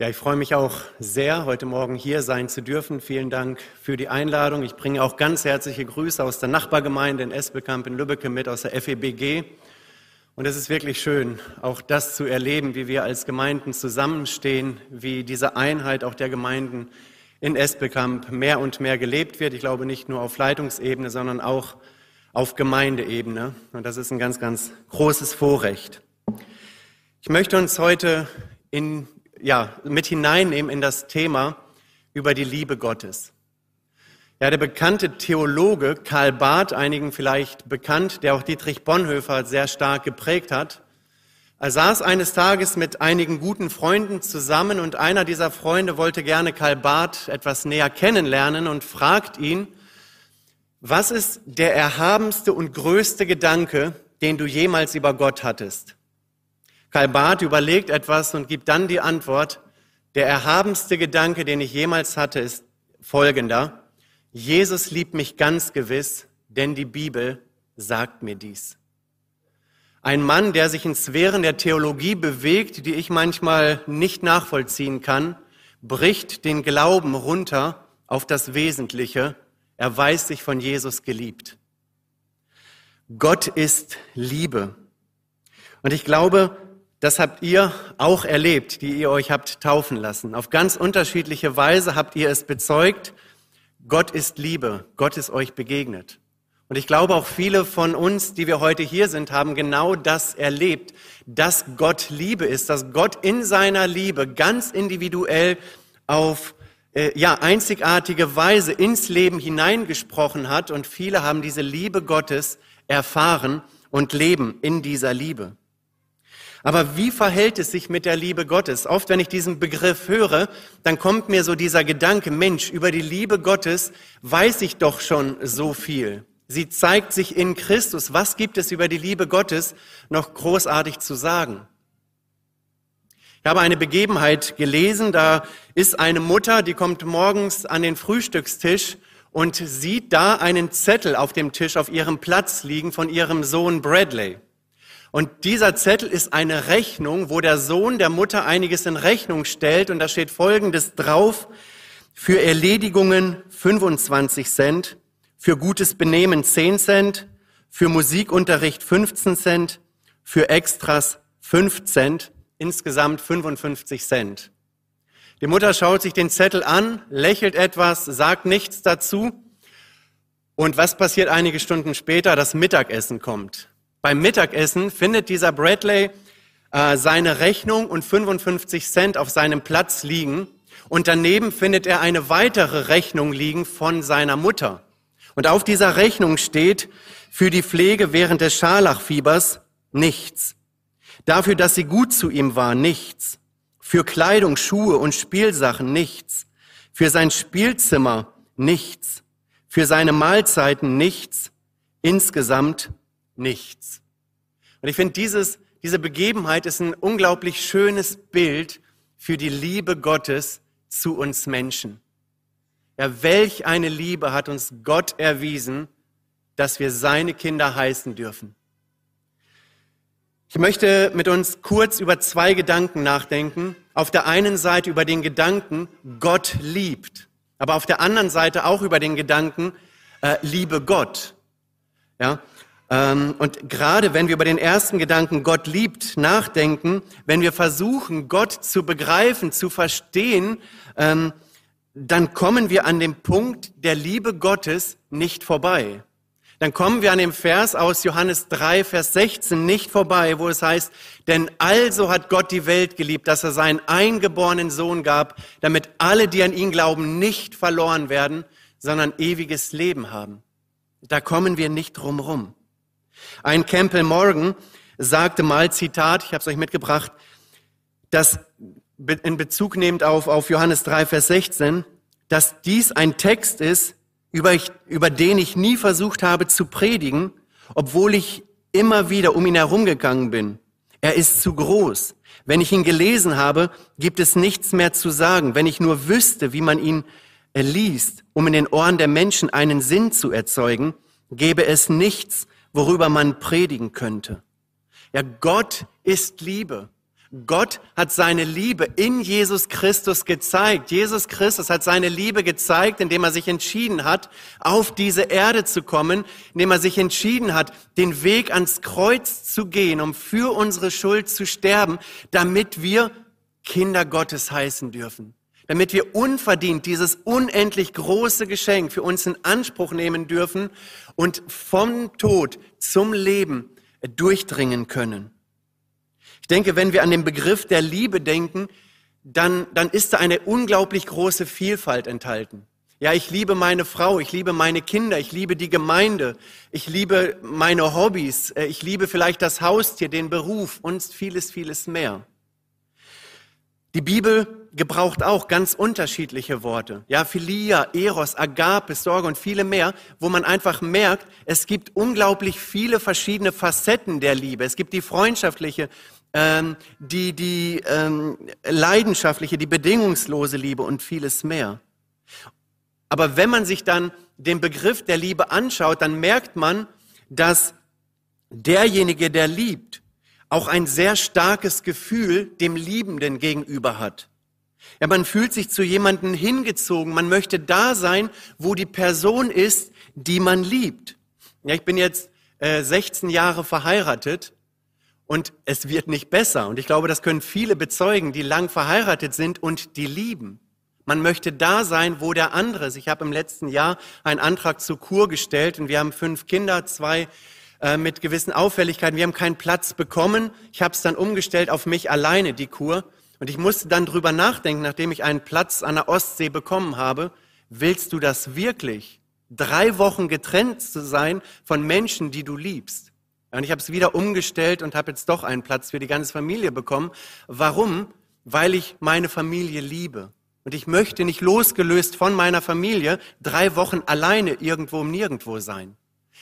Ja, ich freue mich auch sehr, heute Morgen hier sein zu dürfen. Vielen Dank für die Einladung. Ich bringe auch ganz herzliche Grüße aus der Nachbargemeinde in Esbekamp in Lübbecke mit, aus der FEBG. Und es ist wirklich schön, auch das zu erleben, wie wir als Gemeinden zusammenstehen, wie diese Einheit auch der Gemeinden in Esbekamp mehr und mehr gelebt wird. Ich glaube nicht nur auf Leitungsebene, sondern auch auf Gemeindeebene. Und das ist ein ganz, ganz großes Vorrecht. Ich möchte uns heute in ja, mit hineinnehmen in das Thema über die Liebe Gottes. Ja, der bekannte Theologe Karl Barth, einigen vielleicht bekannt, der auch Dietrich Bonhoeffer sehr stark geprägt hat, er saß eines Tages mit einigen guten Freunden zusammen und einer dieser Freunde wollte gerne Karl Barth etwas näher kennenlernen und fragt ihn, was ist der erhabenste und größte Gedanke, den du jemals über Gott hattest? Karl Barth überlegt etwas und gibt dann die Antwort, der erhabenste Gedanke, den ich jemals hatte, ist folgender. Jesus liebt mich ganz gewiss, denn die Bibel sagt mir dies. Ein Mann, der sich in Sphären der Theologie bewegt, die ich manchmal nicht nachvollziehen kann, bricht den Glauben runter auf das Wesentliche. Er weiß sich von Jesus geliebt. Gott ist Liebe. Und ich glaube, das habt ihr auch erlebt, die ihr euch habt taufen lassen. Auf ganz unterschiedliche Weise habt ihr es bezeugt. Gott ist Liebe. Gott ist euch begegnet. Und ich glaube auch viele von uns, die wir heute hier sind, haben genau das erlebt, dass Gott Liebe ist, dass Gott in seiner Liebe ganz individuell auf äh, ja einzigartige Weise ins Leben hineingesprochen hat und viele haben diese Liebe Gottes erfahren und leben in dieser Liebe. Aber wie verhält es sich mit der Liebe Gottes? Oft, wenn ich diesen Begriff höre, dann kommt mir so dieser Gedanke, Mensch, über die Liebe Gottes weiß ich doch schon so viel. Sie zeigt sich in Christus. Was gibt es über die Liebe Gottes noch großartig zu sagen? Ich habe eine Begebenheit gelesen, da ist eine Mutter, die kommt morgens an den Frühstückstisch und sieht da einen Zettel auf dem Tisch auf ihrem Platz liegen von ihrem Sohn Bradley. Und dieser Zettel ist eine Rechnung, wo der Sohn der Mutter einiges in Rechnung stellt. Und da steht Folgendes drauf. Für Erledigungen 25 Cent, für gutes Benehmen 10 Cent, für Musikunterricht 15 Cent, für Extras 5 Cent, insgesamt 55 Cent. Die Mutter schaut sich den Zettel an, lächelt etwas, sagt nichts dazu. Und was passiert einige Stunden später? Das Mittagessen kommt. Beim Mittagessen findet dieser Bradley äh, seine Rechnung und 55 Cent auf seinem Platz liegen. Und daneben findet er eine weitere Rechnung liegen von seiner Mutter. Und auf dieser Rechnung steht für die Pflege während des Scharlachfiebers nichts. Dafür, dass sie gut zu ihm war, nichts. Für Kleidung, Schuhe und Spielsachen nichts. Für sein Spielzimmer nichts. Für seine Mahlzeiten nichts. Insgesamt nichts. Und ich finde, diese Begebenheit ist ein unglaublich schönes Bild für die Liebe Gottes zu uns Menschen. Ja, welch eine Liebe hat uns Gott erwiesen, dass wir seine Kinder heißen dürfen. Ich möchte mit uns kurz über zwei Gedanken nachdenken. Auf der einen Seite über den Gedanken, Gott liebt, aber auf der anderen Seite auch über den Gedanken, äh, liebe Gott. Ja, und gerade wenn wir über den ersten Gedanken Gott liebt nachdenken, wenn wir versuchen, Gott zu begreifen, zu verstehen, ähm, dann kommen wir an dem Punkt der Liebe Gottes nicht vorbei. Dann kommen wir an dem Vers aus Johannes 3, Vers 16 nicht vorbei, wo es heißt, denn also hat Gott die Welt geliebt, dass er seinen eingeborenen Sohn gab, damit alle, die an ihn glauben, nicht verloren werden, sondern ewiges Leben haben. Da kommen wir nicht drum rum. Ein Campbell Morgan sagte mal, Zitat, ich habe es euch mitgebracht, dass in Bezug nehmend auf, auf Johannes 3, Vers 16, dass dies ein Text ist, über, ich, über den ich nie versucht habe zu predigen, obwohl ich immer wieder um ihn herumgegangen bin. Er ist zu groß. Wenn ich ihn gelesen habe, gibt es nichts mehr zu sagen. Wenn ich nur wüsste, wie man ihn liest, um in den Ohren der Menschen einen Sinn zu erzeugen, gäbe es nichts, worüber man predigen könnte. Ja, Gott ist Liebe. Gott hat seine Liebe in Jesus Christus gezeigt. Jesus Christus hat seine Liebe gezeigt, indem er sich entschieden hat, auf diese Erde zu kommen, indem er sich entschieden hat, den Weg ans Kreuz zu gehen, um für unsere Schuld zu sterben, damit wir Kinder Gottes heißen dürfen damit wir unverdient dieses unendlich große Geschenk für uns in Anspruch nehmen dürfen und vom Tod zum Leben durchdringen können. Ich denke, wenn wir an den Begriff der Liebe denken, dann, dann ist da eine unglaublich große Vielfalt enthalten. Ja, ich liebe meine Frau, ich liebe meine Kinder, ich liebe die Gemeinde, ich liebe meine Hobbys, äh, ich liebe vielleicht das Haustier, den Beruf und vieles, vieles mehr. Die Bibel gebraucht auch ganz unterschiedliche Worte. Ja, Philia, Eros, Agape, Sorge und viele mehr, wo man einfach merkt, es gibt unglaublich viele verschiedene Facetten der Liebe. Es gibt die freundschaftliche, ähm, die, die ähm, leidenschaftliche, die bedingungslose Liebe und vieles mehr. Aber wenn man sich dann den Begriff der Liebe anschaut, dann merkt man, dass derjenige, der liebt, auch ein sehr starkes Gefühl dem Liebenden gegenüber hat. Ja, man fühlt sich zu jemandem hingezogen. Man möchte da sein, wo die Person ist, die man liebt. Ja, ich bin jetzt äh, 16 Jahre verheiratet und es wird nicht besser. Und ich glaube, das können viele bezeugen, die lang verheiratet sind und die lieben. Man möchte da sein, wo der andere ist. Ich habe im letzten Jahr einen Antrag zur Kur gestellt und wir haben fünf Kinder, zwei äh, mit gewissen Auffälligkeiten. Wir haben keinen Platz bekommen. Ich habe es dann umgestellt auf mich alleine, die Kur. Und ich musste dann drüber nachdenken, nachdem ich einen Platz an der Ostsee bekommen habe. Willst du das wirklich? Drei Wochen getrennt zu sein von Menschen, die du liebst. Und ich habe es wieder umgestellt und habe jetzt doch einen Platz für die ganze Familie bekommen. Warum? Weil ich meine Familie liebe. Und ich möchte nicht losgelöst von meiner Familie drei Wochen alleine irgendwo im Nirgendwo sein.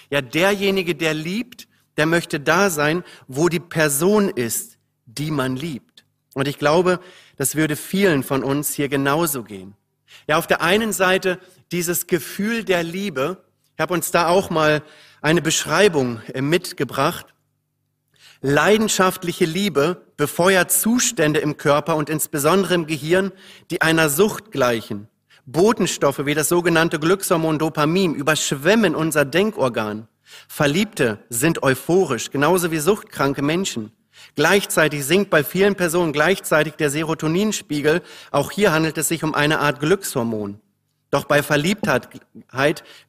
Ja, derjenige, der liebt, der möchte da sein, wo die Person ist, die man liebt. Und ich glaube, das würde vielen von uns hier genauso gehen. Ja, auf der einen Seite dieses Gefühl der Liebe. Ich habe uns da auch mal eine Beschreibung äh, mitgebracht. Leidenschaftliche Liebe befeuert Zustände im Körper und insbesondere im Gehirn, die einer Sucht gleichen. Botenstoffe wie das sogenannte Glückshormon Dopamin überschwemmen unser Denkorgan. Verliebte sind euphorisch, genauso wie suchtkranke Menschen. Gleichzeitig sinkt bei vielen Personen gleichzeitig der Serotoninspiegel. Auch hier handelt es sich um eine Art Glückshormon. Doch bei Verliebtheit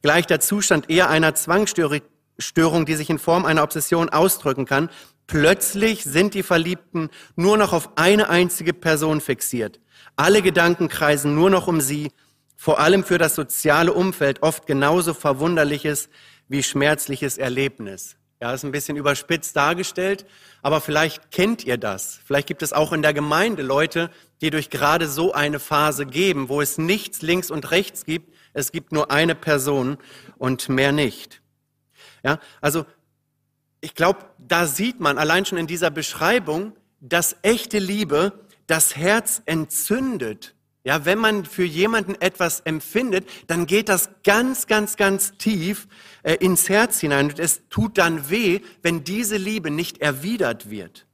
gleicht der Zustand eher einer Zwangsstörung, die sich in Form einer Obsession ausdrücken kann. Plötzlich sind die Verliebten nur noch auf eine einzige Person fixiert. Alle Gedanken kreisen nur noch um sie vor allem für das soziale Umfeld oft genauso verwunderliches wie schmerzliches Erlebnis. Ja, ist ein bisschen überspitzt dargestellt, aber vielleicht kennt ihr das. Vielleicht gibt es auch in der Gemeinde Leute, die durch gerade so eine Phase geben, wo es nichts links und rechts gibt. Es gibt nur eine Person und mehr nicht. Ja, also ich glaube, da sieht man allein schon in dieser Beschreibung, dass echte Liebe das Herz entzündet ja, wenn man für jemanden etwas empfindet, dann geht das ganz, ganz, ganz tief äh, ins Herz hinein und es tut dann weh, wenn diese Liebe nicht erwidert wird.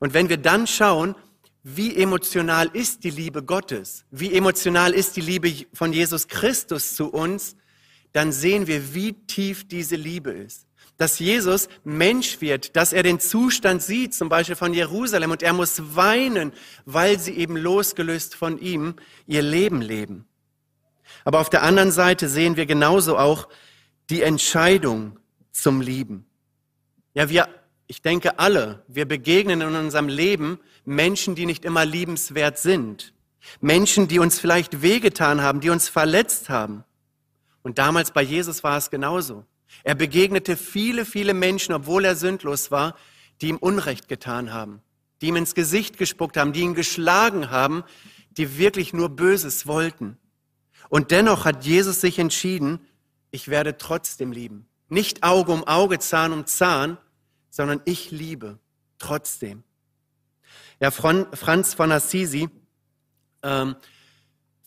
Und wenn wir dann schauen, wie emotional ist die Liebe Gottes, wie emotional ist die Liebe von Jesus Christus zu uns, dann sehen wir, wie tief diese Liebe ist dass Jesus Mensch wird, dass er den Zustand sieht, zum Beispiel von Jerusalem, und er muss weinen, weil sie eben losgelöst von ihm ihr Leben leben. Aber auf der anderen Seite sehen wir genauso auch die Entscheidung zum Lieben. Ja, wir, ich denke alle, wir begegnen in unserem Leben Menschen, die nicht immer liebenswert sind. Menschen, die uns vielleicht wehgetan haben, die uns verletzt haben. Und damals bei Jesus war es genauso. Er begegnete viele, viele Menschen, obwohl er sündlos war, die ihm Unrecht getan haben, die ihm ins Gesicht gespuckt haben, die ihn geschlagen haben, die wirklich nur Böses wollten. Und dennoch hat Jesus sich entschieden, ich werde trotzdem lieben. Nicht Auge um Auge, Zahn um Zahn, sondern ich liebe trotzdem. Ja, Franz von Assisi, ähm,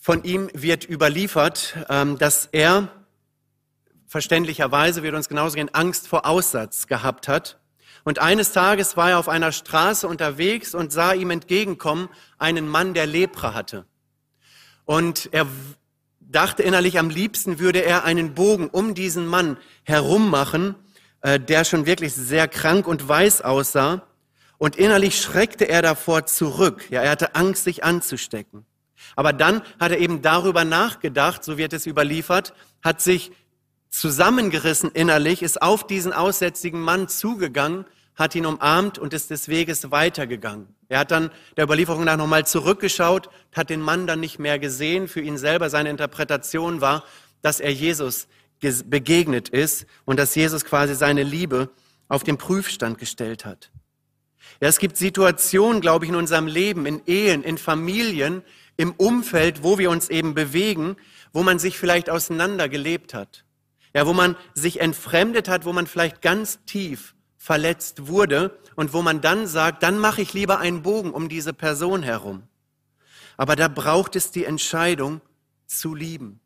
von ihm wird überliefert, ähm, dass er verständlicherweise wird uns genauso gehen, Angst vor Aussatz gehabt hat. Und eines Tages war er auf einer Straße unterwegs und sah ihm entgegenkommen einen Mann, der Lepra hatte. Und er dachte innerlich, am liebsten würde er einen Bogen um diesen Mann herum machen, äh, der schon wirklich sehr krank und weiß aussah. Und innerlich schreckte er davor zurück. Ja, er hatte Angst, sich anzustecken. Aber dann hat er eben darüber nachgedacht, so wird es überliefert, hat sich zusammengerissen innerlich, ist auf diesen aussätzigen Mann zugegangen, hat ihn umarmt und ist des Weges weitergegangen. Er hat dann der Überlieferung nach nochmal zurückgeschaut, hat den Mann dann nicht mehr gesehen. Für ihn selber seine Interpretation war, dass er Jesus begegnet ist und dass Jesus quasi seine Liebe auf den Prüfstand gestellt hat. Ja, es gibt Situationen, glaube ich, in unserem Leben, in Ehen, in Familien, im Umfeld, wo wir uns eben bewegen, wo man sich vielleicht auseinandergelebt hat. Ja, wo man sich entfremdet hat, wo man vielleicht ganz tief verletzt wurde und wo man dann sagt, dann mache ich lieber einen Bogen um diese Person herum. Aber da braucht es die Entscheidung zu lieben.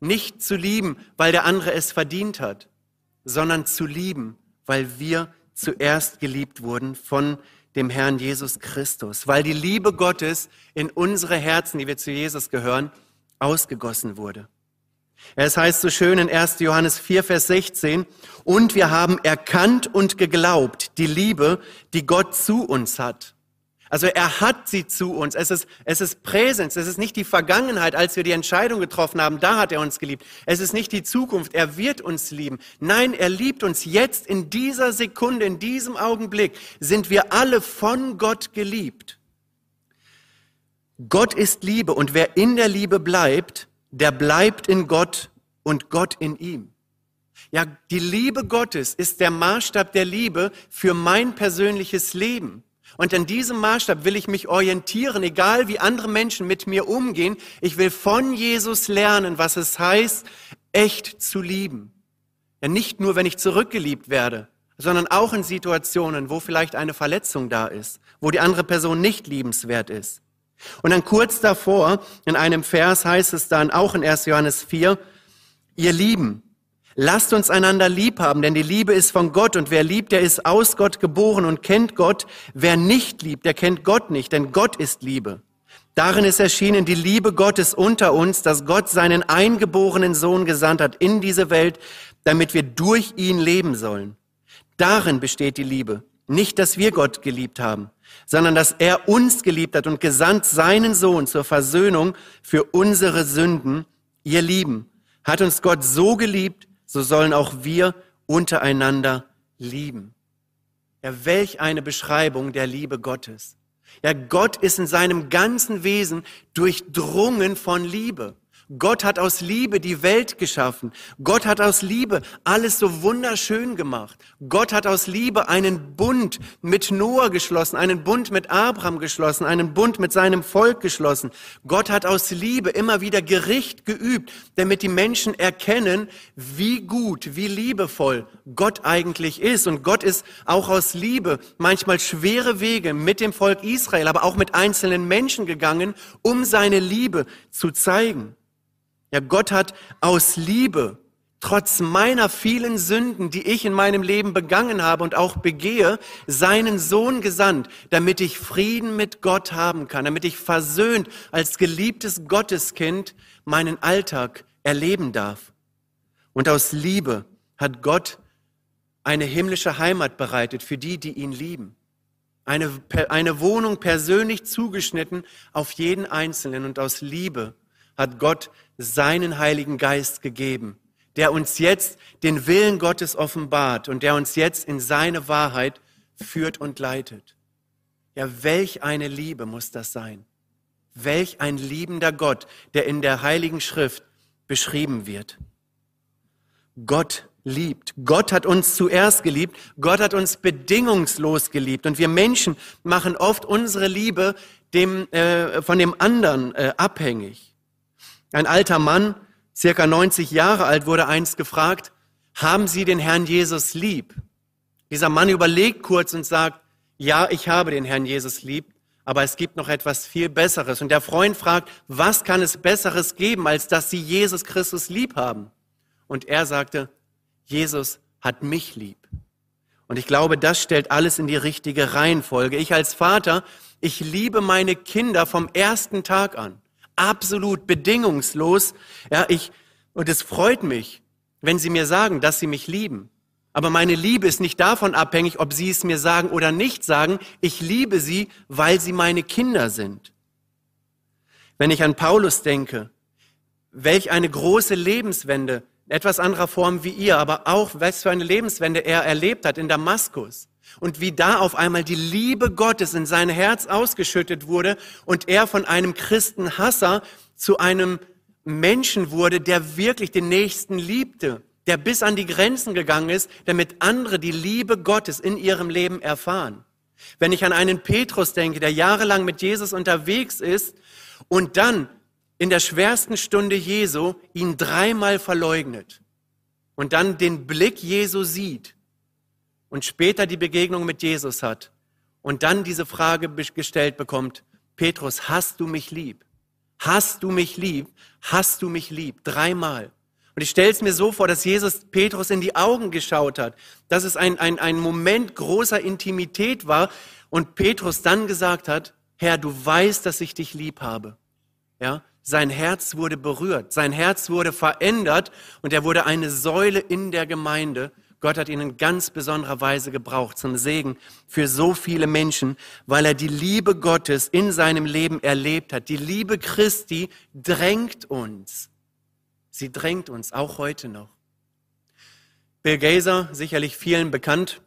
Nicht zu lieben, weil der andere es verdient hat, sondern zu lieben, weil wir zuerst geliebt wurden von dem Herrn Jesus Christus, weil die Liebe Gottes in unsere Herzen, die wir zu Jesus gehören, ausgegossen wurde. Es heißt so schön in 1. Johannes 4, Vers 16, und wir haben erkannt und geglaubt die Liebe, die Gott zu uns hat. Also er hat sie zu uns. Es ist, es ist Präsenz. Es ist nicht die Vergangenheit, als wir die Entscheidung getroffen haben. Da hat er uns geliebt. Es ist nicht die Zukunft. Er wird uns lieben. Nein, er liebt uns jetzt in dieser Sekunde, in diesem Augenblick sind wir alle von Gott geliebt. Gott ist Liebe und wer in der Liebe bleibt, der bleibt in Gott und Gott in ihm. Ja, die Liebe Gottes ist der Maßstab der Liebe für mein persönliches Leben. Und an diesem Maßstab will ich mich orientieren, egal wie andere Menschen mit mir umgehen. Ich will von Jesus lernen, was es heißt, echt zu lieben. Ja, nicht nur, wenn ich zurückgeliebt werde, sondern auch in Situationen, wo vielleicht eine Verletzung da ist, wo die andere Person nicht liebenswert ist. Und dann kurz davor, in einem Vers heißt es dann auch in 1. Johannes 4, ihr Lieben, Lasst uns einander lieb haben, denn die Liebe ist von Gott und wer liebt, der ist aus Gott geboren und kennt Gott. Wer nicht liebt, der kennt Gott nicht, denn Gott ist Liebe. Darin ist erschienen die Liebe Gottes unter uns, dass Gott seinen eingeborenen Sohn gesandt hat in diese Welt, damit wir durch ihn leben sollen. Darin besteht die Liebe. Nicht, dass wir Gott geliebt haben, sondern dass er uns geliebt hat und gesandt seinen Sohn zur Versöhnung für unsere Sünden. Ihr Lieben, hat uns Gott so geliebt, so sollen auch wir untereinander lieben. Ja, welch eine Beschreibung der Liebe Gottes. Ja, Gott ist in seinem ganzen Wesen durchdrungen von Liebe. Gott hat aus Liebe die Welt geschaffen. Gott hat aus Liebe alles so wunderschön gemacht. Gott hat aus Liebe einen Bund mit Noah geschlossen, einen Bund mit Abraham geschlossen, einen Bund mit seinem Volk geschlossen. Gott hat aus Liebe immer wieder Gericht geübt, damit die Menschen erkennen, wie gut, wie liebevoll Gott eigentlich ist. Und Gott ist auch aus Liebe manchmal schwere Wege mit dem Volk Israel, aber auch mit einzelnen Menschen gegangen, um seine Liebe zu zeigen. Ja, Gott hat aus Liebe, trotz meiner vielen Sünden, die ich in meinem Leben begangen habe und auch begehe, seinen Sohn gesandt, damit ich Frieden mit Gott haben kann, damit ich versöhnt als geliebtes Gotteskind meinen Alltag erleben darf. Und aus Liebe hat Gott eine himmlische Heimat bereitet für die, die ihn lieben. Eine, eine Wohnung persönlich zugeschnitten auf jeden Einzelnen und aus Liebe hat Gott seinen Heiligen Geist gegeben, der uns jetzt den Willen Gottes offenbart und der uns jetzt in seine Wahrheit führt und leitet. Ja, welch eine Liebe muss das sein. Welch ein liebender Gott, der in der Heiligen Schrift beschrieben wird. Gott liebt. Gott hat uns zuerst geliebt. Gott hat uns bedingungslos geliebt. Und wir Menschen machen oft unsere Liebe dem, äh, von dem anderen äh, abhängig. Ein alter Mann, circa 90 Jahre alt, wurde einst gefragt, haben Sie den Herrn Jesus lieb? Dieser Mann überlegt kurz und sagt, ja, ich habe den Herrn Jesus lieb, aber es gibt noch etwas viel Besseres. Und der Freund fragt, was kann es Besseres geben, als dass Sie Jesus Christus lieb haben? Und er sagte, Jesus hat mich lieb. Und ich glaube, das stellt alles in die richtige Reihenfolge. Ich als Vater, ich liebe meine Kinder vom ersten Tag an. Absolut bedingungslos. Ja, ich, und es freut mich, wenn sie mir sagen, dass sie mich lieben. Aber meine Liebe ist nicht davon abhängig, ob sie es mir sagen oder nicht sagen. Ich liebe sie, weil sie meine Kinder sind. Wenn ich an Paulus denke, welch eine große Lebenswende, etwas anderer Form wie ihr, aber auch was für eine Lebenswende er erlebt hat in Damaskus. Und wie da auf einmal die Liebe Gottes in sein Herz ausgeschüttet wurde und er von einem Christenhasser zu einem Menschen wurde, der wirklich den Nächsten liebte, der bis an die Grenzen gegangen ist, damit andere die Liebe Gottes in ihrem Leben erfahren. Wenn ich an einen Petrus denke, der jahrelang mit Jesus unterwegs ist und dann in der schwersten Stunde Jesu ihn dreimal verleugnet und dann den Blick Jesu sieht und später die Begegnung mit Jesus hat und dann diese Frage gestellt bekommt, Petrus, hast du mich lieb? Hast du mich lieb? Hast du mich lieb? Dreimal. Und ich stelle es mir so vor, dass Jesus Petrus in die Augen geschaut hat, dass es ein, ein, ein Moment großer Intimität war und Petrus dann gesagt hat, Herr, du weißt, dass ich dich lieb habe. Ja, sein Herz wurde berührt, sein Herz wurde verändert und er wurde eine Säule in der Gemeinde. Gott hat ihn in ganz besonderer Weise gebraucht zum Segen für so viele Menschen, weil er die Liebe Gottes in seinem Leben erlebt hat. Die Liebe Christi drängt uns. Sie drängt uns auch heute noch. Bill Gazer, sicherlich vielen bekannt,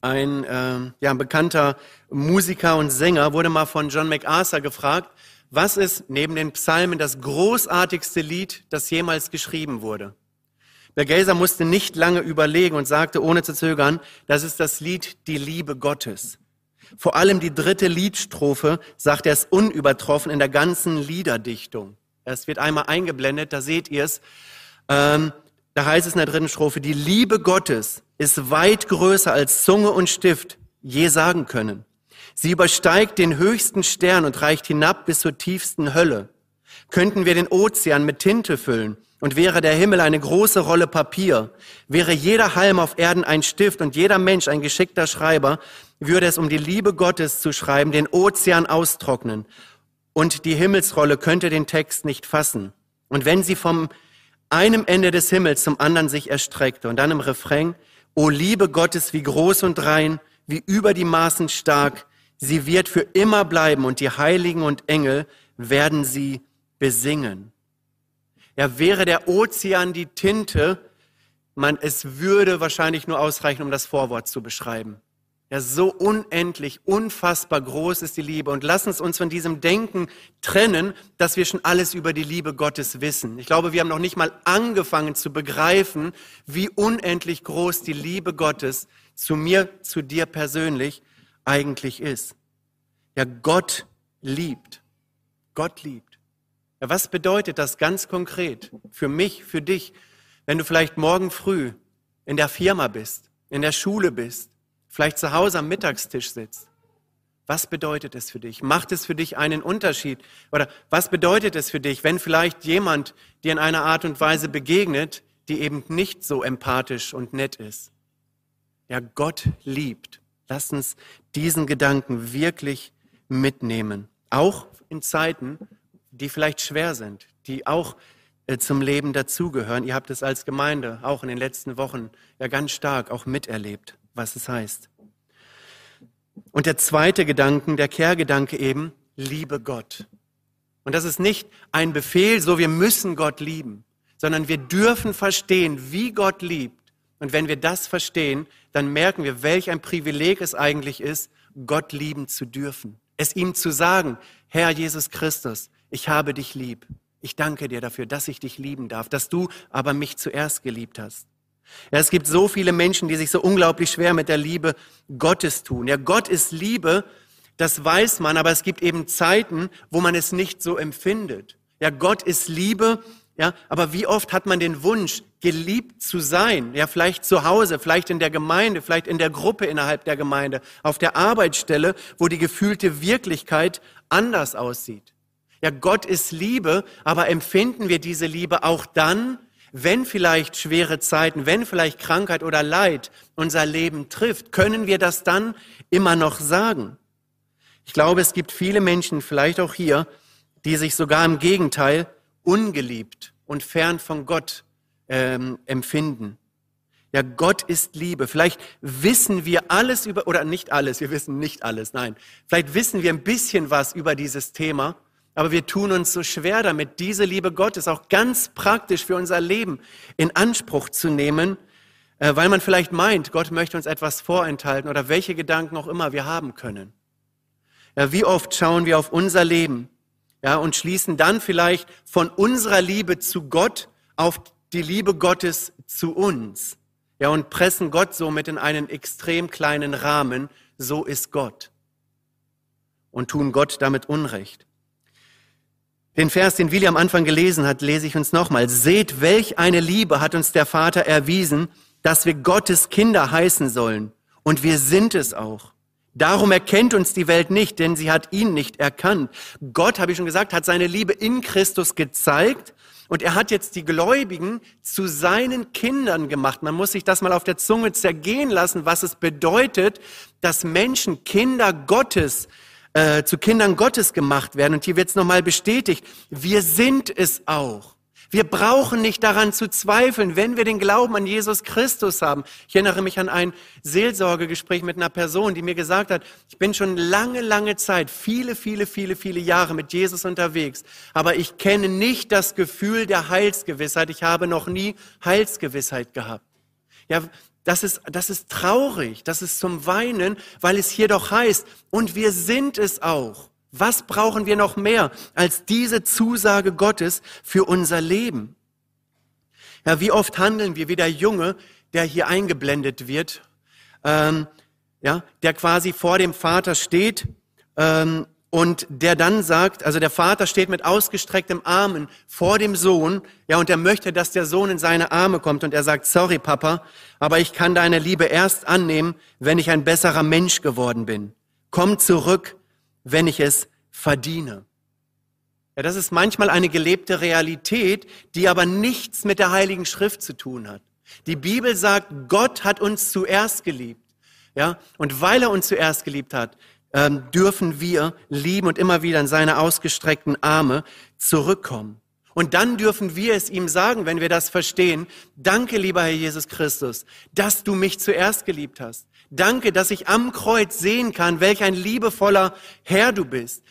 ein äh, ja, bekannter Musiker und Sänger, wurde mal von John MacArthur gefragt, was ist neben den Psalmen das großartigste Lied, das jemals geschrieben wurde? Bergelser musste nicht lange überlegen und sagte ohne zu zögern, das ist das Lied Die Liebe Gottes. Vor allem die dritte Liedstrophe sagt er es unübertroffen in der ganzen Liederdichtung. Es wird einmal eingeblendet, da seht ihr es. Ähm, da heißt es in der dritten Strophe, die Liebe Gottes ist weit größer als Zunge und Stift je sagen können. Sie übersteigt den höchsten Stern und reicht hinab bis zur tiefsten Hölle. Könnten wir den Ozean mit Tinte füllen und wäre der Himmel eine große Rolle Papier, wäre jeder Halm auf Erden ein Stift und jeder Mensch ein geschickter Schreiber, würde es um die Liebe Gottes zu schreiben, den Ozean austrocknen und die Himmelsrolle könnte den Text nicht fassen. Und wenn sie vom einem Ende des Himmels zum anderen sich erstreckte und dann im Refrain, O Liebe Gottes, wie groß und rein, wie über die Maßen stark, Sie wird für immer bleiben und die Heiligen und Engel werden sie besingen. Ja, wäre der Ozean die Tinte, man, es würde wahrscheinlich nur ausreichen, um das Vorwort zu beschreiben. Ja, so unendlich, unfassbar groß ist die Liebe. Und lass uns uns von diesem Denken trennen, dass wir schon alles über die Liebe Gottes wissen. Ich glaube, wir haben noch nicht mal angefangen zu begreifen, wie unendlich groß die Liebe Gottes zu mir, zu dir persönlich eigentlich ist. Ja, Gott liebt. Gott liebt. Was bedeutet das ganz konkret für mich, für dich, wenn du vielleicht morgen früh in der Firma bist, in der Schule bist, vielleicht zu Hause am Mittagstisch sitzt? Was bedeutet es für dich? Macht es für dich einen Unterschied? Oder was bedeutet es für dich, wenn vielleicht jemand dir in einer Art und Weise begegnet, die eben nicht so empathisch und nett ist? Ja, Gott liebt. Lass uns diesen Gedanken wirklich mitnehmen. Auch in Zeiten, die vielleicht schwer sind, die auch äh, zum Leben dazugehören. Ihr habt es als Gemeinde auch in den letzten Wochen ja ganz stark auch miterlebt, was es heißt. Und der zweite Gedanken, der Kehrgedanke eben, liebe Gott. Und das ist nicht ein Befehl, so wir müssen Gott lieben, sondern wir dürfen verstehen, wie Gott liebt. Und wenn wir das verstehen, dann merken wir, welch ein Privileg es eigentlich ist, Gott lieben zu dürfen. Es ihm zu sagen, Herr Jesus Christus, ich habe dich lieb. Ich danke dir dafür, dass ich dich lieben darf, dass du aber mich zuerst geliebt hast. Ja, es gibt so viele Menschen, die sich so unglaublich schwer mit der Liebe Gottes tun. Ja, Gott ist Liebe, das weiß man, aber es gibt eben Zeiten, wo man es nicht so empfindet. Ja, Gott ist Liebe ja, aber wie oft hat man den Wunsch, geliebt zu sein? Ja, vielleicht zu Hause, vielleicht in der Gemeinde, vielleicht in der Gruppe innerhalb der Gemeinde, auf der Arbeitsstelle, wo die gefühlte Wirklichkeit anders aussieht. Ja, Gott ist Liebe, aber empfinden wir diese Liebe auch dann, wenn vielleicht schwere Zeiten, wenn vielleicht Krankheit oder Leid unser Leben trifft, können wir das dann immer noch sagen? Ich glaube, es gibt viele Menschen, vielleicht auch hier, die sich sogar im Gegenteil ungeliebt und fern von Gott ähm, empfinden. Ja, Gott ist Liebe. Vielleicht wissen wir alles über, oder nicht alles, wir wissen nicht alles, nein. Vielleicht wissen wir ein bisschen was über dieses Thema, aber wir tun uns so schwer damit, diese Liebe Gottes auch ganz praktisch für unser Leben in Anspruch zu nehmen, äh, weil man vielleicht meint, Gott möchte uns etwas vorenthalten oder welche Gedanken auch immer wir haben können. Ja, wie oft schauen wir auf unser Leben ja, und schließen dann vielleicht von unserer Liebe zu Gott auf die Liebe Gottes zu uns. Ja, und pressen Gott somit in einen extrem kleinen Rahmen. So ist Gott. Und tun Gott damit Unrecht. Den Vers, den Willi am Anfang gelesen hat, lese ich uns nochmal. Seht, welch eine Liebe hat uns der Vater erwiesen, dass wir Gottes Kinder heißen sollen. Und wir sind es auch. Darum erkennt uns die Welt nicht, denn sie hat ihn nicht erkannt. Gott, habe ich schon gesagt, hat seine Liebe in Christus gezeigt und er hat jetzt die Gläubigen zu seinen Kindern gemacht. Man muss sich das mal auf der Zunge zergehen lassen, was es bedeutet, dass Menschen Kinder Gottes äh, zu Kindern Gottes gemacht werden. Und hier wird es nochmal bestätigt, wir sind es auch. Wir brauchen nicht daran zu zweifeln, wenn wir den Glauben an Jesus Christus haben. Ich erinnere mich an ein Seelsorgegespräch mit einer Person, die mir gesagt hat, ich bin schon lange, lange Zeit, viele, viele, viele, viele Jahre mit Jesus unterwegs, aber ich kenne nicht das Gefühl der Heilsgewissheit. Ich habe noch nie Heilsgewissheit gehabt. Ja, das ist, das ist traurig, das ist zum Weinen, weil es hier doch heißt, und wir sind es auch. Was brauchen wir noch mehr als diese Zusage Gottes für unser Leben? Ja, wie oft handeln wir wie der Junge, der hier eingeblendet wird, ähm, ja, der quasi vor dem Vater steht ähm, und der dann sagt, also der Vater steht mit ausgestrecktem Armen vor dem Sohn, ja, und er möchte, dass der Sohn in seine Arme kommt und er sagt, sorry Papa, aber ich kann deine Liebe erst annehmen, wenn ich ein besserer Mensch geworden bin. Komm zurück, wenn ich es verdiene. Ja, das ist manchmal eine gelebte Realität, die aber nichts mit der Heiligen Schrift zu tun hat. Die Bibel sagt, Gott hat uns zuerst geliebt. Ja, und weil er uns zuerst geliebt hat, ähm, dürfen wir lieben und immer wieder in seine ausgestreckten Arme zurückkommen. Und dann dürfen wir es ihm sagen, wenn wir das verstehen. Danke, lieber Herr Jesus Christus, dass du mich zuerst geliebt hast. Danke, dass ich am Kreuz sehen kann, welch ein liebevoller Herr du bist.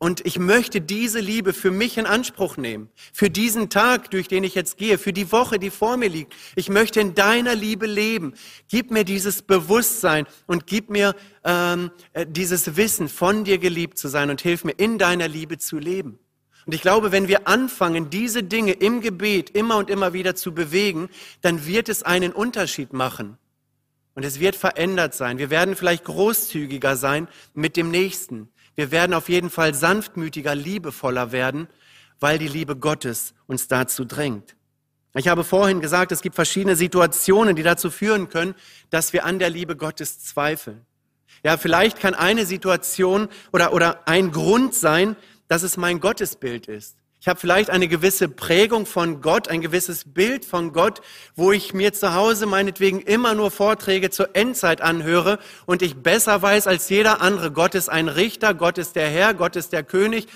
Und ich möchte diese Liebe für mich in Anspruch nehmen. Für diesen Tag, durch den ich jetzt gehe, für die Woche, die vor mir liegt. Ich möchte in deiner Liebe leben. Gib mir dieses Bewusstsein und gib mir ähm, äh, dieses Wissen, von dir geliebt zu sein und hilf mir, in deiner Liebe zu leben. Und ich glaube, wenn wir anfangen, diese Dinge im Gebet immer und immer wieder zu bewegen, dann wird es einen Unterschied machen. Und es wird verändert sein. Wir werden vielleicht großzügiger sein mit dem Nächsten. Wir werden auf jeden Fall sanftmütiger, liebevoller werden, weil die Liebe Gottes uns dazu drängt. Ich habe vorhin gesagt, es gibt verschiedene Situationen, die dazu führen können, dass wir an der Liebe Gottes zweifeln. Ja, vielleicht kann eine Situation oder, oder ein Grund sein, dass es mein Gottesbild ist. Ich habe vielleicht eine gewisse Prägung von Gott, ein gewisses Bild von Gott, wo ich mir zu Hause meinetwegen immer nur Vorträge zur Endzeit anhöre und ich besser weiß als jeder andere, Gott ist ein Richter, Gott ist der Herr, Gott ist der König.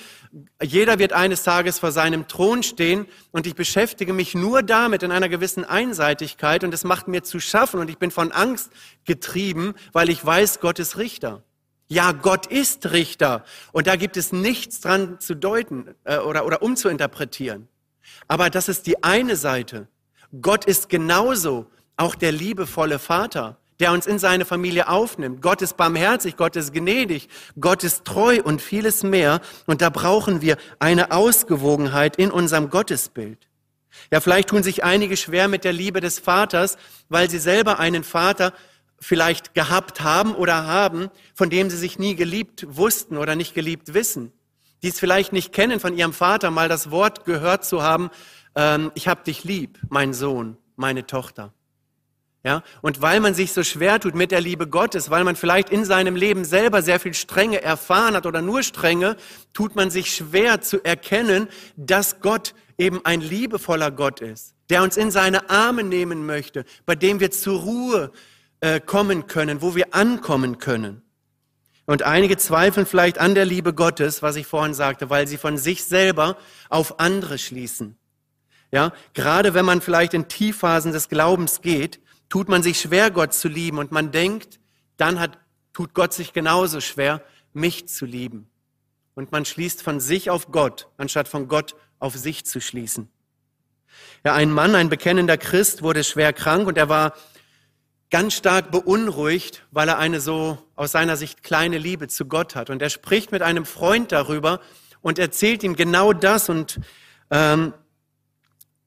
Jeder wird eines Tages vor seinem Thron stehen und ich beschäftige mich nur damit in einer gewissen Einseitigkeit und es macht mir zu schaffen und ich bin von Angst getrieben, weil ich weiß, Gott ist Richter. Ja, Gott ist Richter und da gibt es nichts dran zu deuten äh, oder, oder umzuinterpretieren. Aber das ist die eine Seite. Gott ist genauso auch der liebevolle Vater, der uns in seine Familie aufnimmt. Gott ist barmherzig, Gott ist gnädig, Gott ist treu und vieles mehr. Und da brauchen wir eine Ausgewogenheit in unserem Gottesbild. Ja, vielleicht tun sich einige schwer mit der Liebe des Vaters, weil sie selber einen Vater vielleicht gehabt haben oder haben, von dem sie sich nie geliebt wussten oder nicht geliebt wissen. Die es vielleicht nicht kennen von ihrem Vater, mal das Wort gehört zu haben, ähm, ich hab dich lieb, mein Sohn, meine Tochter. Ja, und weil man sich so schwer tut mit der Liebe Gottes, weil man vielleicht in seinem Leben selber sehr viel Strenge erfahren hat oder nur Strenge, tut man sich schwer zu erkennen, dass Gott eben ein liebevoller Gott ist, der uns in seine Arme nehmen möchte, bei dem wir zur Ruhe äh, kommen können, wo wir ankommen können. Und einige zweifeln vielleicht an der Liebe Gottes, was ich vorhin sagte, weil sie von sich selber auf andere schließen. Ja, gerade wenn man vielleicht in Tiefphasen des Glaubens geht, tut man sich schwer, Gott zu lieben und man denkt, dann hat, tut Gott sich genauso schwer, mich zu lieben. Und man schließt von sich auf Gott, anstatt von Gott auf sich zu schließen. Ja, ein Mann, ein bekennender Christ, wurde schwer krank und er war ganz stark beunruhigt, weil er eine so aus seiner Sicht kleine Liebe zu Gott hat. Und er spricht mit einem Freund darüber und erzählt ihm genau das und ähm,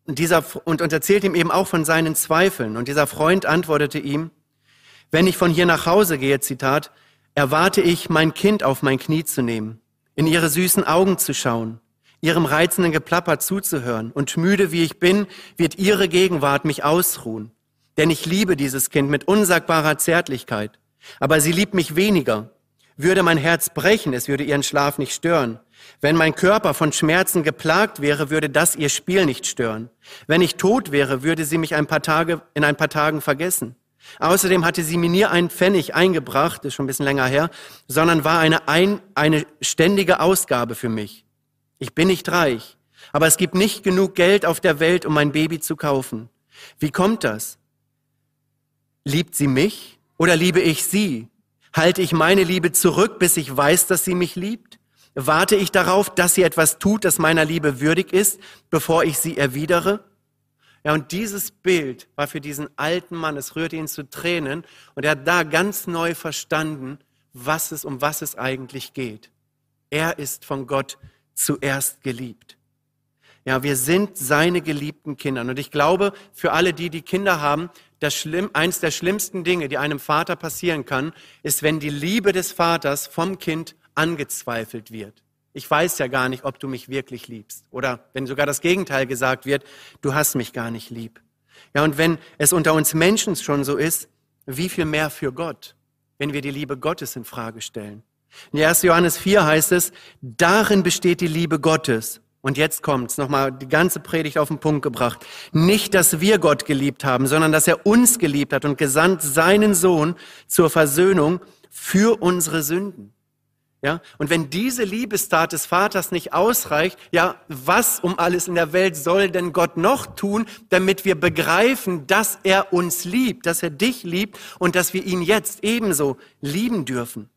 dieser, und, und erzählt ihm eben auch von seinen Zweifeln. Und dieser Freund antwortete ihm, wenn ich von hier nach Hause gehe, Zitat, erwarte ich, mein Kind auf mein Knie zu nehmen, in ihre süßen Augen zu schauen, ihrem reizenden Geplapper zuzuhören. Und müde wie ich bin, wird ihre Gegenwart mich ausruhen. Denn ich liebe dieses Kind mit unsagbarer Zärtlichkeit. Aber sie liebt mich weniger. Würde mein Herz brechen, es würde ihren Schlaf nicht stören. Wenn mein Körper von Schmerzen geplagt wäre, würde das ihr Spiel nicht stören. Wenn ich tot wäre, würde sie mich ein paar Tage, in ein paar Tagen vergessen. Außerdem hatte sie mir nie einen Pfennig eingebracht, ist schon ein bisschen länger her, sondern war eine, ein, eine ständige Ausgabe für mich. Ich bin nicht reich, aber es gibt nicht genug Geld auf der Welt, um mein Baby zu kaufen. Wie kommt das? Liebt sie mich oder liebe ich sie? Halte ich meine Liebe zurück, bis ich weiß, dass sie mich liebt? Warte ich darauf, dass sie etwas tut, das meiner Liebe würdig ist, bevor ich sie erwidere? Ja, und dieses Bild war für diesen alten Mann, es rührte ihn zu Tränen und er hat da ganz neu verstanden, was es, um was es eigentlich geht. Er ist von Gott zuerst geliebt. Ja, wir sind seine geliebten Kinder. Und ich glaube, für alle die, die Kinder haben, das Schlimm, eins der schlimmsten Dinge, die einem Vater passieren kann, ist, wenn die Liebe des Vaters vom Kind angezweifelt wird ich weiß ja gar nicht, ob du mich wirklich liebst. Oder wenn sogar das Gegenteil gesagt wird, du hast mich gar nicht lieb. Ja, und wenn es unter uns Menschen schon so ist, wie viel mehr für Gott, wenn wir die Liebe Gottes in Frage stellen. In 1. Johannes 4 heißt es, darin besteht die Liebe Gottes. Und jetzt kommt's, nochmal die ganze Predigt auf den Punkt gebracht. Nicht, dass wir Gott geliebt haben, sondern dass er uns geliebt hat und gesandt seinen Sohn zur Versöhnung für unsere Sünden. Ja, und wenn diese Liebestat des Vaters nicht ausreicht, ja, was um alles in der Welt soll denn Gott noch tun, damit wir begreifen, dass er uns liebt, dass er dich liebt und dass wir ihn jetzt ebenso lieben dürfen?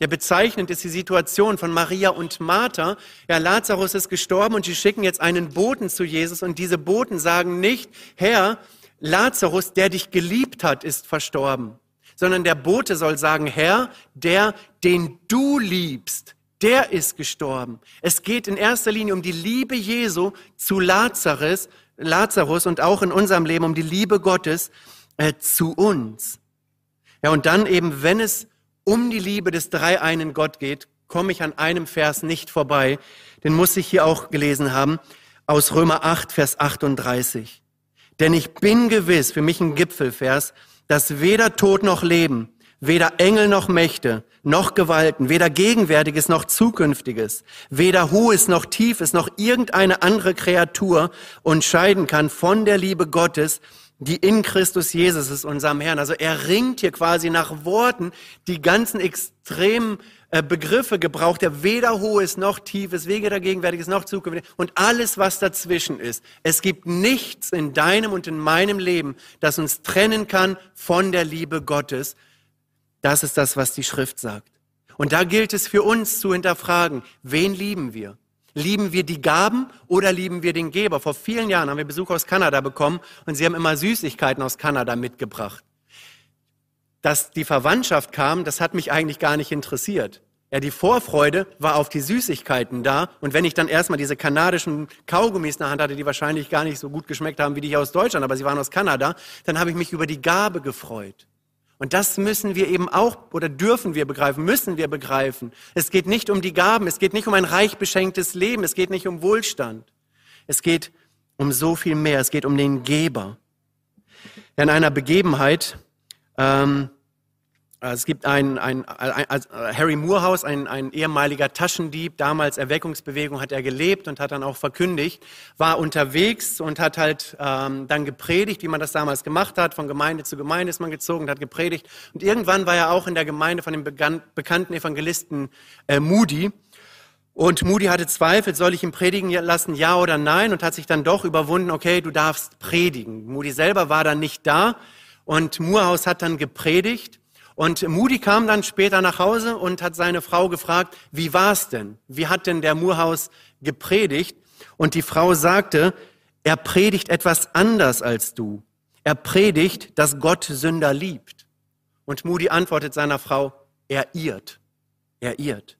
Ja, bezeichnend ist die Situation von Maria und Martha. Ja, Lazarus ist gestorben und sie schicken jetzt einen Boten zu Jesus und diese Boten sagen nicht, Herr, Lazarus, der dich geliebt hat, ist verstorben sondern der Bote soll sagen, Herr, der, den du liebst, der ist gestorben. Es geht in erster Linie um die Liebe Jesu zu Lazarus, Lazarus und auch in unserem Leben um die Liebe Gottes äh, zu uns. Ja, und dann eben, wenn es um die Liebe des dreieinen Gott geht, komme ich an einem Vers nicht vorbei. Den muss ich hier auch gelesen haben, aus Römer 8, Vers 38. Denn ich bin gewiss, für mich ein Gipfelvers, dass weder Tod noch Leben, weder Engel noch Mächte, noch Gewalten, weder Gegenwärtiges noch Zukünftiges, weder Hohes noch Tiefes, noch irgendeine andere Kreatur unterscheiden kann von der Liebe Gottes, die in Christus Jesus ist, unserem Herrn. Also er ringt hier quasi nach Worten, die ganzen extremen äh, Begriffe gebraucht, der weder hohes noch tiefes, weder gegenwärtiges noch zukünftiges und alles, was dazwischen ist. Es gibt nichts in deinem und in meinem Leben, das uns trennen kann von der Liebe Gottes. Das ist das, was die Schrift sagt. Und da gilt es für uns zu hinterfragen, wen lieben wir? Lieben wir die Gaben oder lieben wir den Geber? Vor vielen Jahren haben wir Besuch aus Kanada bekommen und sie haben immer Süßigkeiten aus Kanada mitgebracht dass die Verwandtschaft kam, das hat mich eigentlich gar nicht interessiert. Ja, die Vorfreude war auf die Süßigkeiten da. Und wenn ich dann erstmal diese kanadischen Kaugummis in der Hand hatte, die wahrscheinlich gar nicht so gut geschmeckt haben wie die hier aus Deutschland, aber sie waren aus Kanada, dann habe ich mich über die Gabe gefreut. Und das müssen wir eben auch oder dürfen wir begreifen, müssen wir begreifen. Es geht nicht um die Gaben, es geht nicht um ein reich beschenktes Leben, es geht nicht um Wohlstand. Es geht um so viel mehr, es geht um den Geber. In einer Begebenheit ähm, es gibt ein, ein, ein, ein Harry Moorhouse, ein, ein ehemaliger Taschendieb, damals Erweckungsbewegung hat er gelebt und hat dann auch verkündigt, war unterwegs und hat halt ähm, dann gepredigt, wie man das damals gemacht hat, von Gemeinde zu Gemeinde ist man gezogen hat gepredigt. Und irgendwann war er auch in der Gemeinde von dem bekannten Evangelisten äh, Moody. Und Moody hatte Zweifel, soll ich ihn predigen lassen, ja oder nein, und hat sich dann doch überwunden, okay, du darfst predigen. Moody selber war dann nicht da und Moorhouse hat dann gepredigt und Moody kam dann später nach Hause und hat seine Frau gefragt, wie war's denn? Wie hat denn der Moorhaus gepredigt? Und die Frau sagte, er predigt etwas anders als du. Er predigt, dass Gott Sünder liebt. Und Moody antwortet seiner Frau, er irrt. Er irrt.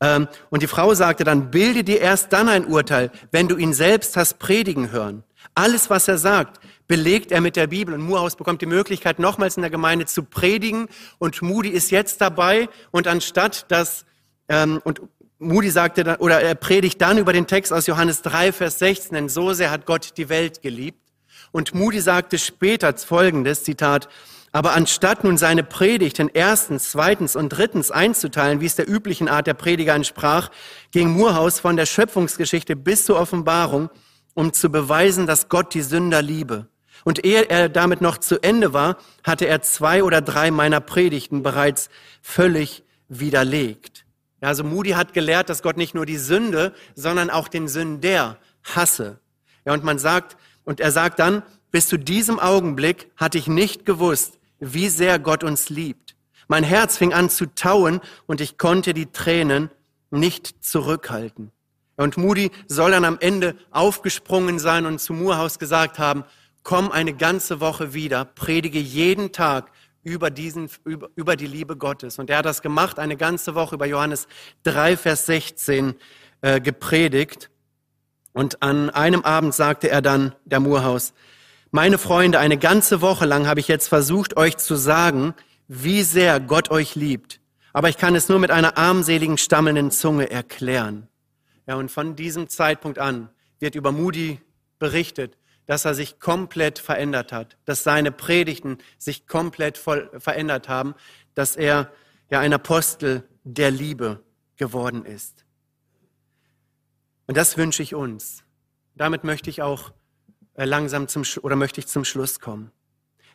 Ähm, und die Frau sagte dann, bilde dir erst dann ein Urteil, wenn du ihn selbst hast predigen hören. Alles, was er sagt, belegt er mit der Bibel. Und Moorhaus bekommt die Möglichkeit, nochmals in der Gemeinde zu predigen. Und Moody ist jetzt dabei. Und anstatt dass, ähm, und Moody sagte dann, oder er predigt dann über den Text aus Johannes 3, Vers 16, denn so sehr hat Gott die Welt geliebt. Und Moody sagte später folgendes, Zitat, aber anstatt nun seine Predigt in erstens, zweitens und drittens einzuteilen, wie es der üblichen Art der Prediger entsprach, ging Moorhaus von der Schöpfungsgeschichte bis zur Offenbarung, um zu beweisen, dass Gott die Sünder liebe. Und ehe er damit noch zu Ende war, hatte er zwei oder drei meiner Predigten bereits völlig widerlegt. Also Moody hat gelehrt, dass Gott nicht nur die Sünde, sondern auch den Sünder hasse. Ja, und man sagt, und er sagt dann, bis zu diesem Augenblick hatte ich nicht gewusst, wie sehr Gott uns liebt. Mein Herz fing an zu tauen und ich konnte die Tränen nicht zurückhalten. Und Moody soll dann am Ende aufgesprungen sein und zu Moorhaus gesagt haben, komm eine ganze Woche wieder, predige jeden Tag über, diesen, über, über die Liebe Gottes. Und er hat das gemacht, eine ganze Woche über Johannes 3, Vers 16 äh, gepredigt. Und an einem Abend sagte er dann, der Murhaus, meine Freunde, eine ganze Woche lang habe ich jetzt versucht, euch zu sagen, wie sehr Gott euch liebt. Aber ich kann es nur mit einer armseligen, stammelnden Zunge erklären. Ja, und von diesem Zeitpunkt an wird über Moody berichtet, dass er sich komplett verändert hat, dass seine Predigten sich komplett verändert haben, dass er ja ein Apostel der Liebe geworden ist. Und das wünsche ich uns. Damit möchte ich auch äh, langsam zum oder möchte ich zum Schluss kommen.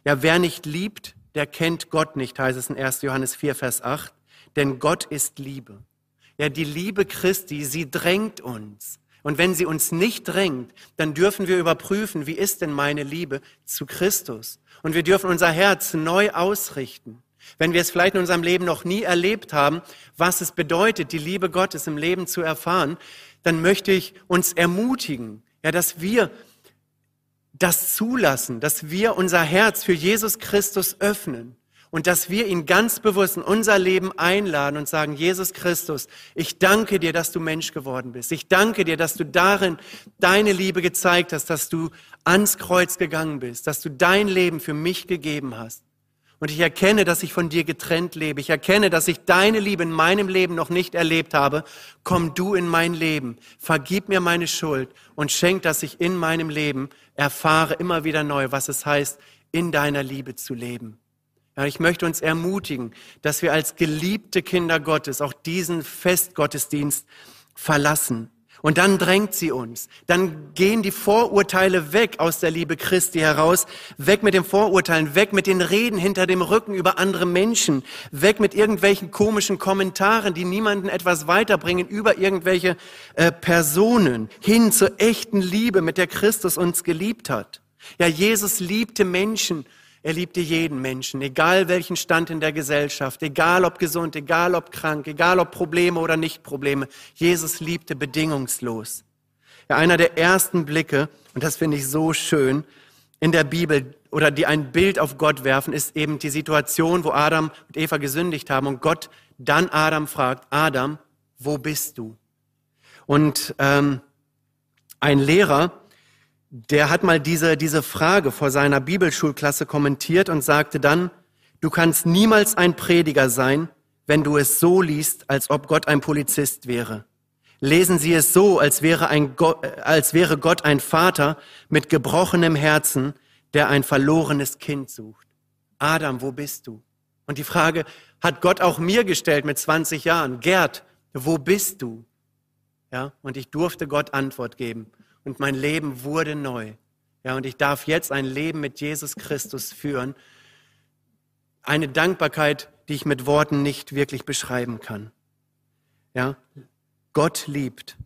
Ja, wer nicht liebt, der kennt Gott nicht, heißt es in 1. Johannes 4, Vers 8. Denn Gott ist Liebe. Ja, die Liebe Christi, sie drängt uns. Und wenn sie uns nicht drängt, dann dürfen wir überprüfen, wie ist denn meine Liebe zu Christus? Und wir dürfen unser Herz neu ausrichten. Wenn wir es vielleicht in unserem Leben noch nie erlebt haben, was es bedeutet, die Liebe Gottes im Leben zu erfahren, dann möchte ich uns ermutigen, ja, dass wir das zulassen, dass wir unser Herz für Jesus Christus öffnen und dass wir ihn ganz bewusst in unser Leben einladen und sagen, Jesus Christus, ich danke dir, dass du Mensch geworden bist. Ich danke dir, dass du darin deine Liebe gezeigt hast, dass du ans Kreuz gegangen bist, dass du dein Leben für mich gegeben hast. Und ich erkenne, dass ich von dir getrennt lebe. Ich erkenne, dass ich deine Liebe in meinem Leben noch nicht erlebt habe. Komm du in mein Leben. Vergib mir meine Schuld und schenk, dass ich in meinem Leben erfahre immer wieder neu, was es heißt, in deiner Liebe zu leben. Ich möchte uns ermutigen, dass wir als geliebte Kinder Gottes auch diesen Festgottesdienst verlassen. Und dann drängt sie uns. Dann gehen die Vorurteile weg aus der Liebe Christi heraus. Weg mit den Vorurteilen, weg mit den Reden hinter dem Rücken über andere Menschen. Weg mit irgendwelchen komischen Kommentaren, die niemanden etwas weiterbringen über irgendwelche äh, Personen. Hin zur echten Liebe, mit der Christus uns geliebt hat. Ja, Jesus liebte Menschen er liebte jeden Menschen, egal welchen Stand in der Gesellschaft, egal ob gesund, egal ob krank, egal ob Probleme oder nicht Probleme. Jesus liebte bedingungslos. Ja, einer der ersten Blicke, und das finde ich so schön, in der Bibel oder die ein Bild auf Gott werfen, ist eben die Situation, wo Adam und Eva gesündigt haben und Gott dann Adam fragt, Adam, wo bist du? Und ähm, ein Lehrer, der hat mal diese, diese Frage vor seiner Bibelschulklasse kommentiert und sagte dann, du kannst niemals ein Prediger sein, wenn du es so liest, als ob Gott ein Polizist wäre. Lesen Sie es so, als wäre, ein Gott, als wäre Gott ein Vater mit gebrochenem Herzen, der ein verlorenes Kind sucht. Adam, wo bist du? Und die Frage hat Gott auch mir gestellt mit 20 Jahren. Gerd, wo bist du? Ja, und ich durfte Gott Antwort geben. Und mein Leben wurde neu. Ja, und ich darf jetzt ein Leben mit Jesus Christus führen. Eine Dankbarkeit, die ich mit Worten nicht wirklich beschreiben kann. Ja, Gott liebt.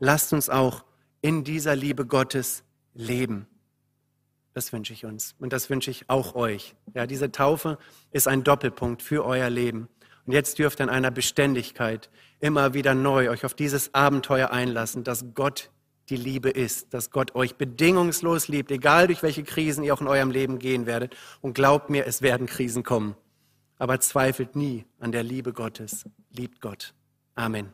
Lasst uns auch in dieser Liebe Gottes leben. Das wünsche ich uns und das wünsche ich auch euch. Ja, diese Taufe ist ein Doppelpunkt für euer Leben. Und jetzt dürft ihr in einer Beständigkeit immer wieder neu euch auf dieses Abenteuer einlassen, dass Gott die Liebe ist, dass Gott euch bedingungslos liebt, egal durch welche Krisen ihr auch in eurem Leben gehen werdet. Und glaubt mir, es werden Krisen kommen. Aber zweifelt nie an der Liebe Gottes. Liebt Gott. Amen.